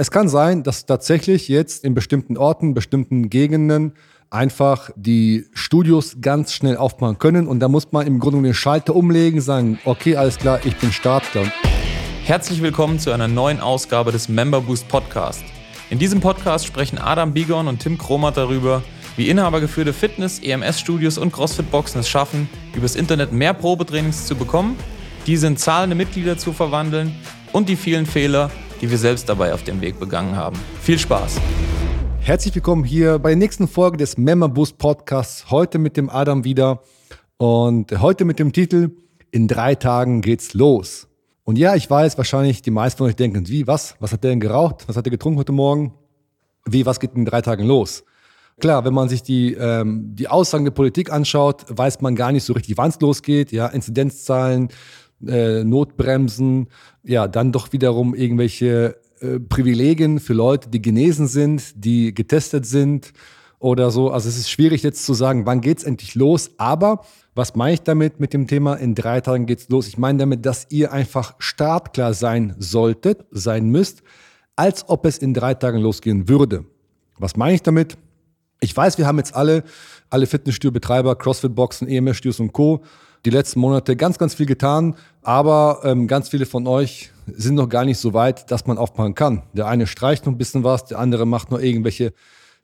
Es kann sein, dass tatsächlich jetzt in bestimmten Orten, bestimmten Gegenden einfach die Studios ganz schnell aufmachen können und da muss man im Grunde den Schalter umlegen, sagen, okay, alles klar, ich bin Startklar. Herzlich willkommen zu einer neuen Ausgabe des Member Boost Podcast. In diesem Podcast sprechen Adam Bigon und Tim Kromat darüber, wie inhabergeführte Fitness-, EMS-Studios und CrossFit-Boxen es schaffen, übers Internet mehr Probetrainings zu bekommen, diese in zahlende Mitglieder zu verwandeln und die vielen Fehler, die wir selbst dabei auf dem Weg begangen haben. Viel Spaß! Herzlich willkommen hier bei der nächsten Folge des Member Boost Podcasts. Heute mit dem Adam wieder und heute mit dem Titel In drei Tagen geht's los. Und ja, ich weiß, wahrscheinlich die meisten von euch denken, wie, was? Was hat der denn geraucht? Was hat der getrunken heute Morgen? Wie, was geht in drei Tagen los? Klar, wenn man sich die, ähm, die Aussagen der Politik anschaut, weiß man gar nicht so richtig, wann es losgeht. Ja, Inzidenzzahlen, äh, Notbremsen, ja, dann doch wiederum irgendwelche äh, Privilegien für Leute, die genesen sind, die getestet sind oder so. Also es ist schwierig jetzt zu sagen, wann geht's endlich los. Aber was meine ich damit mit dem Thema, in drei Tagen geht's los? Ich meine damit, dass ihr einfach startklar sein solltet, sein müsst, als ob es in drei Tagen losgehen würde. Was meine ich damit? Ich weiß, wir haben jetzt alle, alle Fitnessstudio-Betreiber, CrossFit-Boxen, EMS-Studios und Co die letzten Monate ganz, ganz viel getan, aber ähm, ganz viele von euch sind noch gar nicht so weit, dass man aufmachen kann. Der eine streicht noch ein bisschen was, der andere macht noch irgendwelche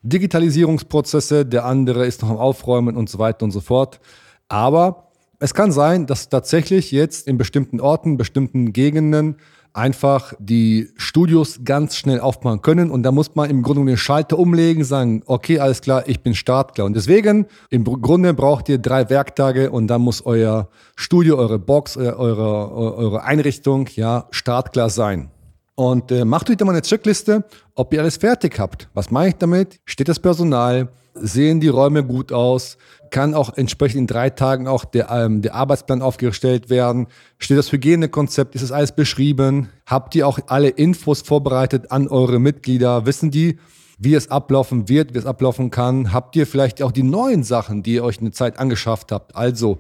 Digitalisierungsprozesse, der andere ist noch am Aufräumen und so weiter und so fort. Aber es kann sein, dass tatsächlich jetzt in bestimmten Orten, bestimmten Gegenden einfach die Studios ganz schnell aufmachen können. Und da muss man im Grunde den Schalter umlegen, sagen, okay, alles klar, ich bin startklar. Und deswegen, im Grunde braucht ihr drei Werktage und dann muss euer Studio, eure Box, eure, eure Einrichtung, ja, startklar sein. Und äh, macht euch da mal eine Checkliste, ob ihr alles fertig habt. Was mache ich damit? Steht das Personal? Sehen die Räume gut aus? Kann auch entsprechend in drei Tagen auch der, ähm, der Arbeitsplan aufgestellt werden? Steht das Hygienekonzept? Ist das alles beschrieben? Habt ihr auch alle Infos vorbereitet an eure Mitglieder? Wissen die, wie es ablaufen wird, wie es ablaufen kann? Habt ihr vielleicht auch die neuen Sachen, die ihr euch eine Zeit angeschafft habt? Also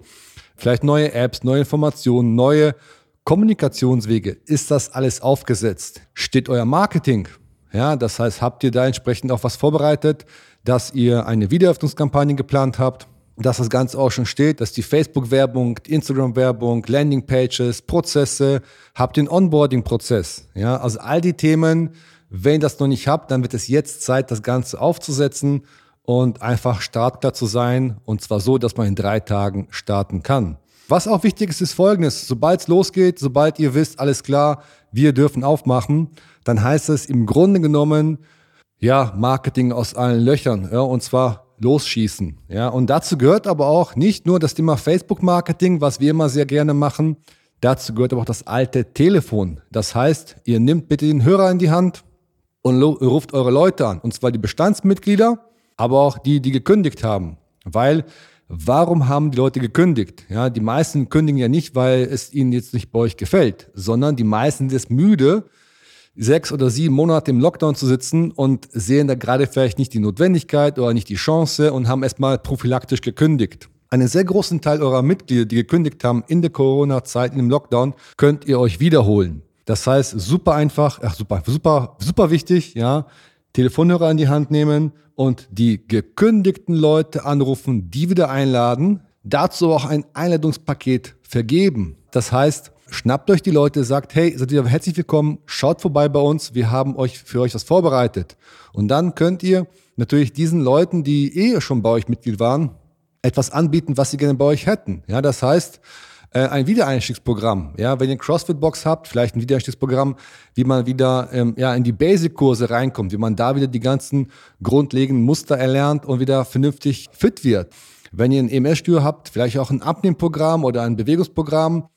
vielleicht neue Apps, neue Informationen, neue Kommunikationswege. Ist das alles aufgesetzt? Steht euer Marketing? Ja, das heißt, habt ihr da entsprechend auch was vorbereitet, dass ihr eine Wiederöffnungskampagne geplant habt? dass das Ganze auch schon steht, dass die Facebook-Werbung, Instagram-Werbung, Landing-Pages, Prozesse, habt den Onboarding-Prozess. Ja, also all die Themen, wenn ihr das noch nicht habt, dann wird es jetzt Zeit, das Ganze aufzusetzen und einfach startklar zu sein. Und zwar so, dass man in drei Tagen starten kann. Was auch wichtig ist, ist folgendes. Sobald es losgeht, sobald ihr wisst, alles klar, wir dürfen aufmachen, dann heißt es im Grunde genommen, ja, Marketing aus allen Löchern. Ja, und zwar losschießen. Ja, und dazu gehört aber auch nicht nur das Thema Facebook-Marketing, was wir immer sehr gerne machen. Dazu gehört aber auch das alte Telefon. Das heißt, ihr nehmt bitte den Hörer in die Hand und ruft eure Leute an. Und zwar die Bestandsmitglieder, aber auch die, die gekündigt haben. Weil, warum haben die Leute gekündigt? Ja, die meisten kündigen ja nicht, weil es ihnen jetzt nicht bei euch gefällt, sondern die meisten sind müde, sechs oder sieben Monate im Lockdown zu sitzen und sehen da gerade vielleicht nicht die Notwendigkeit oder nicht die Chance und haben erstmal prophylaktisch gekündigt. Einen sehr großen Teil eurer Mitglieder, die gekündigt haben in der Corona-Zeit, im Lockdown, könnt ihr euch wiederholen. Das heißt, super einfach, ach super, super, super wichtig, ja. Telefonhörer in die Hand nehmen und die gekündigten Leute anrufen, die wieder einladen, dazu auch ein Einladungspaket vergeben. Das heißt, Schnappt euch die Leute, sagt, hey, seid ihr herzlich willkommen, schaut vorbei bei uns, wir haben euch für euch was vorbereitet. Und dann könnt ihr natürlich diesen Leuten, die eh schon bei euch Mitglied waren, etwas anbieten, was sie gerne bei euch hätten. Ja, das heißt, äh, ein Wiedereinstiegsprogramm. Ja, wenn ihr CrossFit-Box habt, vielleicht ein Wiedereinstiegsprogramm, wie man wieder ähm, ja, in die Basic-Kurse reinkommt, wie man da wieder die ganzen grundlegenden Muster erlernt und wieder vernünftig fit wird. Wenn ihr ein EMS-Studio habt, vielleicht auch ein Abnehmprogramm oder ein Bewegungsprogramm,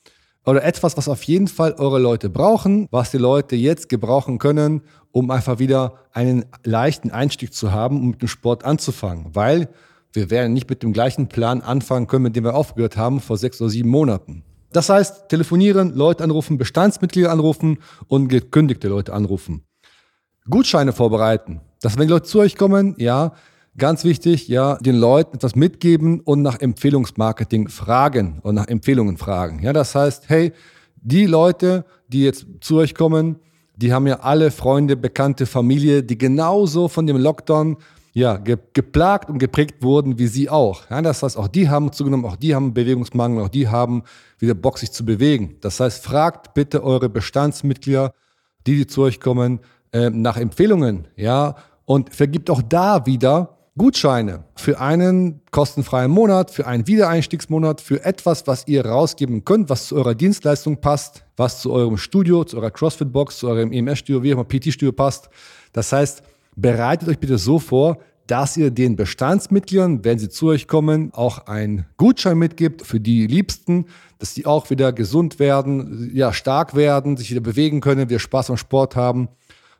oder etwas, was auf jeden Fall eure Leute brauchen, was die Leute jetzt gebrauchen können, um einfach wieder einen leichten Einstieg zu haben, um mit dem Sport anzufangen. Weil wir werden nicht mit dem gleichen Plan anfangen können, mit dem wir aufgehört haben vor sechs oder sieben Monaten. Das heißt, telefonieren, Leute anrufen, Bestandsmitglieder anrufen und gekündigte Leute anrufen. Gutscheine vorbereiten. Dass wenn Leute zu euch kommen, ja, Ganz wichtig, ja, den Leuten etwas mitgeben und nach Empfehlungsmarketing fragen und nach Empfehlungen fragen. Ja, das heißt, hey, die Leute, die jetzt zu euch kommen, Die haben ja alle Freunde, Bekannte, Familie, die genauso von dem Lockdown ja, ge geplagt und geprägt wurden wie sie auch. Ja, das heißt, auch die haben zugenommen, auch die haben Bewegungsmangel, auch die haben wieder Bock, sich zu bewegen. Das heißt, fragt bitte eure Bestandsmitglieder, die, die zu euch kommen, äh, nach Empfehlungen, ja, und vergibt auch da wieder Gutscheine für einen kostenfreien Monat, für einen Wiedereinstiegsmonat, für etwas, was ihr rausgeben könnt, was zu eurer Dienstleistung passt, was zu eurem Studio, zu eurer CrossFit-Box, zu eurem EMS-Studio, wie auch immer PT-Studio passt. Das heißt, bereitet euch bitte so vor, dass ihr den Bestandsmitgliedern, wenn sie zu euch kommen, auch einen Gutschein mitgibt für die Liebsten, dass die auch wieder gesund werden, ja, stark werden, sich wieder bewegen können, wir Spaß am Sport haben.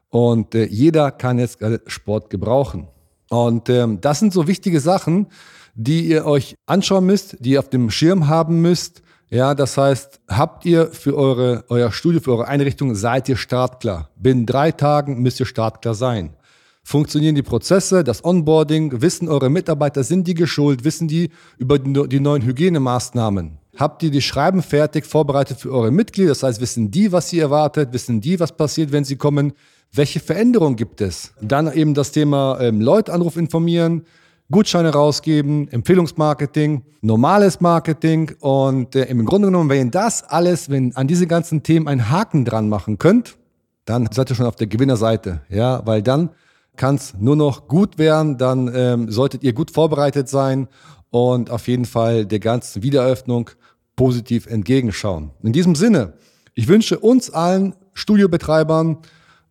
Und äh, jeder kann jetzt Sport gebrauchen. Und ähm, das sind so wichtige Sachen, die ihr euch anschauen müsst, die ihr auf dem Schirm haben müsst. Ja, das heißt, habt ihr für eure, euer Studio, für eure Einrichtung, seid ihr startklar. Binnen drei Tagen müsst ihr startklar sein. Funktionieren die Prozesse, das Onboarding, wissen eure Mitarbeiter, sind die geschult, wissen die über die neuen Hygienemaßnahmen? Habt ihr die Schreiben fertig, vorbereitet für eure Mitglieder? Das heißt, wissen die, was sie erwartet? Wissen die, was passiert, wenn sie kommen? Welche Veränderungen gibt es? Dann eben das Thema ähm, Leutanruf informieren, Gutscheine rausgeben, Empfehlungsmarketing, normales Marketing und äh, im Grunde genommen, wenn ihr das alles, wenn an diese ganzen Themen einen Haken dran machen könnt, dann seid ihr schon auf der Gewinnerseite, ja, weil dann kann es nur noch gut werden, dann ähm, solltet ihr gut vorbereitet sein und auf jeden Fall der ganzen Wiedereröffnung positiv entgegenschauen. In diesem Sinne, ich wünsche uns allen Studiobetreibern,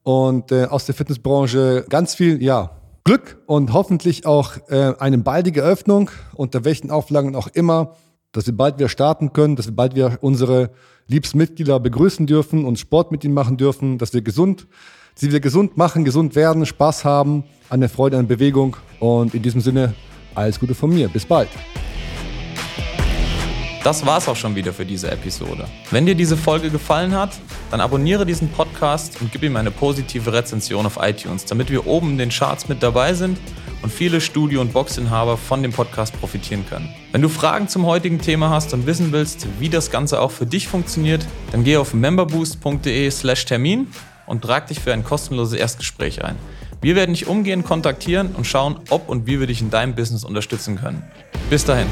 und äh, aus der Fitnessbranche ganz viel, ja, Glück und hoffentlich auch äh, eine baldige Öffnung, unter welchen Auflagen auch immer, dass wir bald wieder starten können, dass wir bald wieder unsere liebsten Mitglieder begrüßen dürfen und Sport mit ihnen machen dürfen, dass wir gesund, sie wieder gesund machen, gesund werden, Spaß haben an der Freude an Bewegung und in diesem Sinne alles Gute von mir. Bis bald. Das war's auch schon wieder für diese Episode. Wenn dir diese Folge gefallen hat, dann abonniere diesen Podcast und gib ihm eine positive Rezension auf iTunes, damit wir oben in den Charts mit dabei sind und viele Studio- und Boxinhaber von dem Podcast profitieren können. Wenn du Fragen zum heutigen Thema hast und wissen willst, wie das Ganze auch für dich funktioniert, dann geh auf memberboost.de/termin und trag dich für ein kostenloses Erstgespräch ein. Wir werden dich umgehend kontaktieren und schauen, ob und wie wir dich in deinem Business unterstützen können. Bis dahin.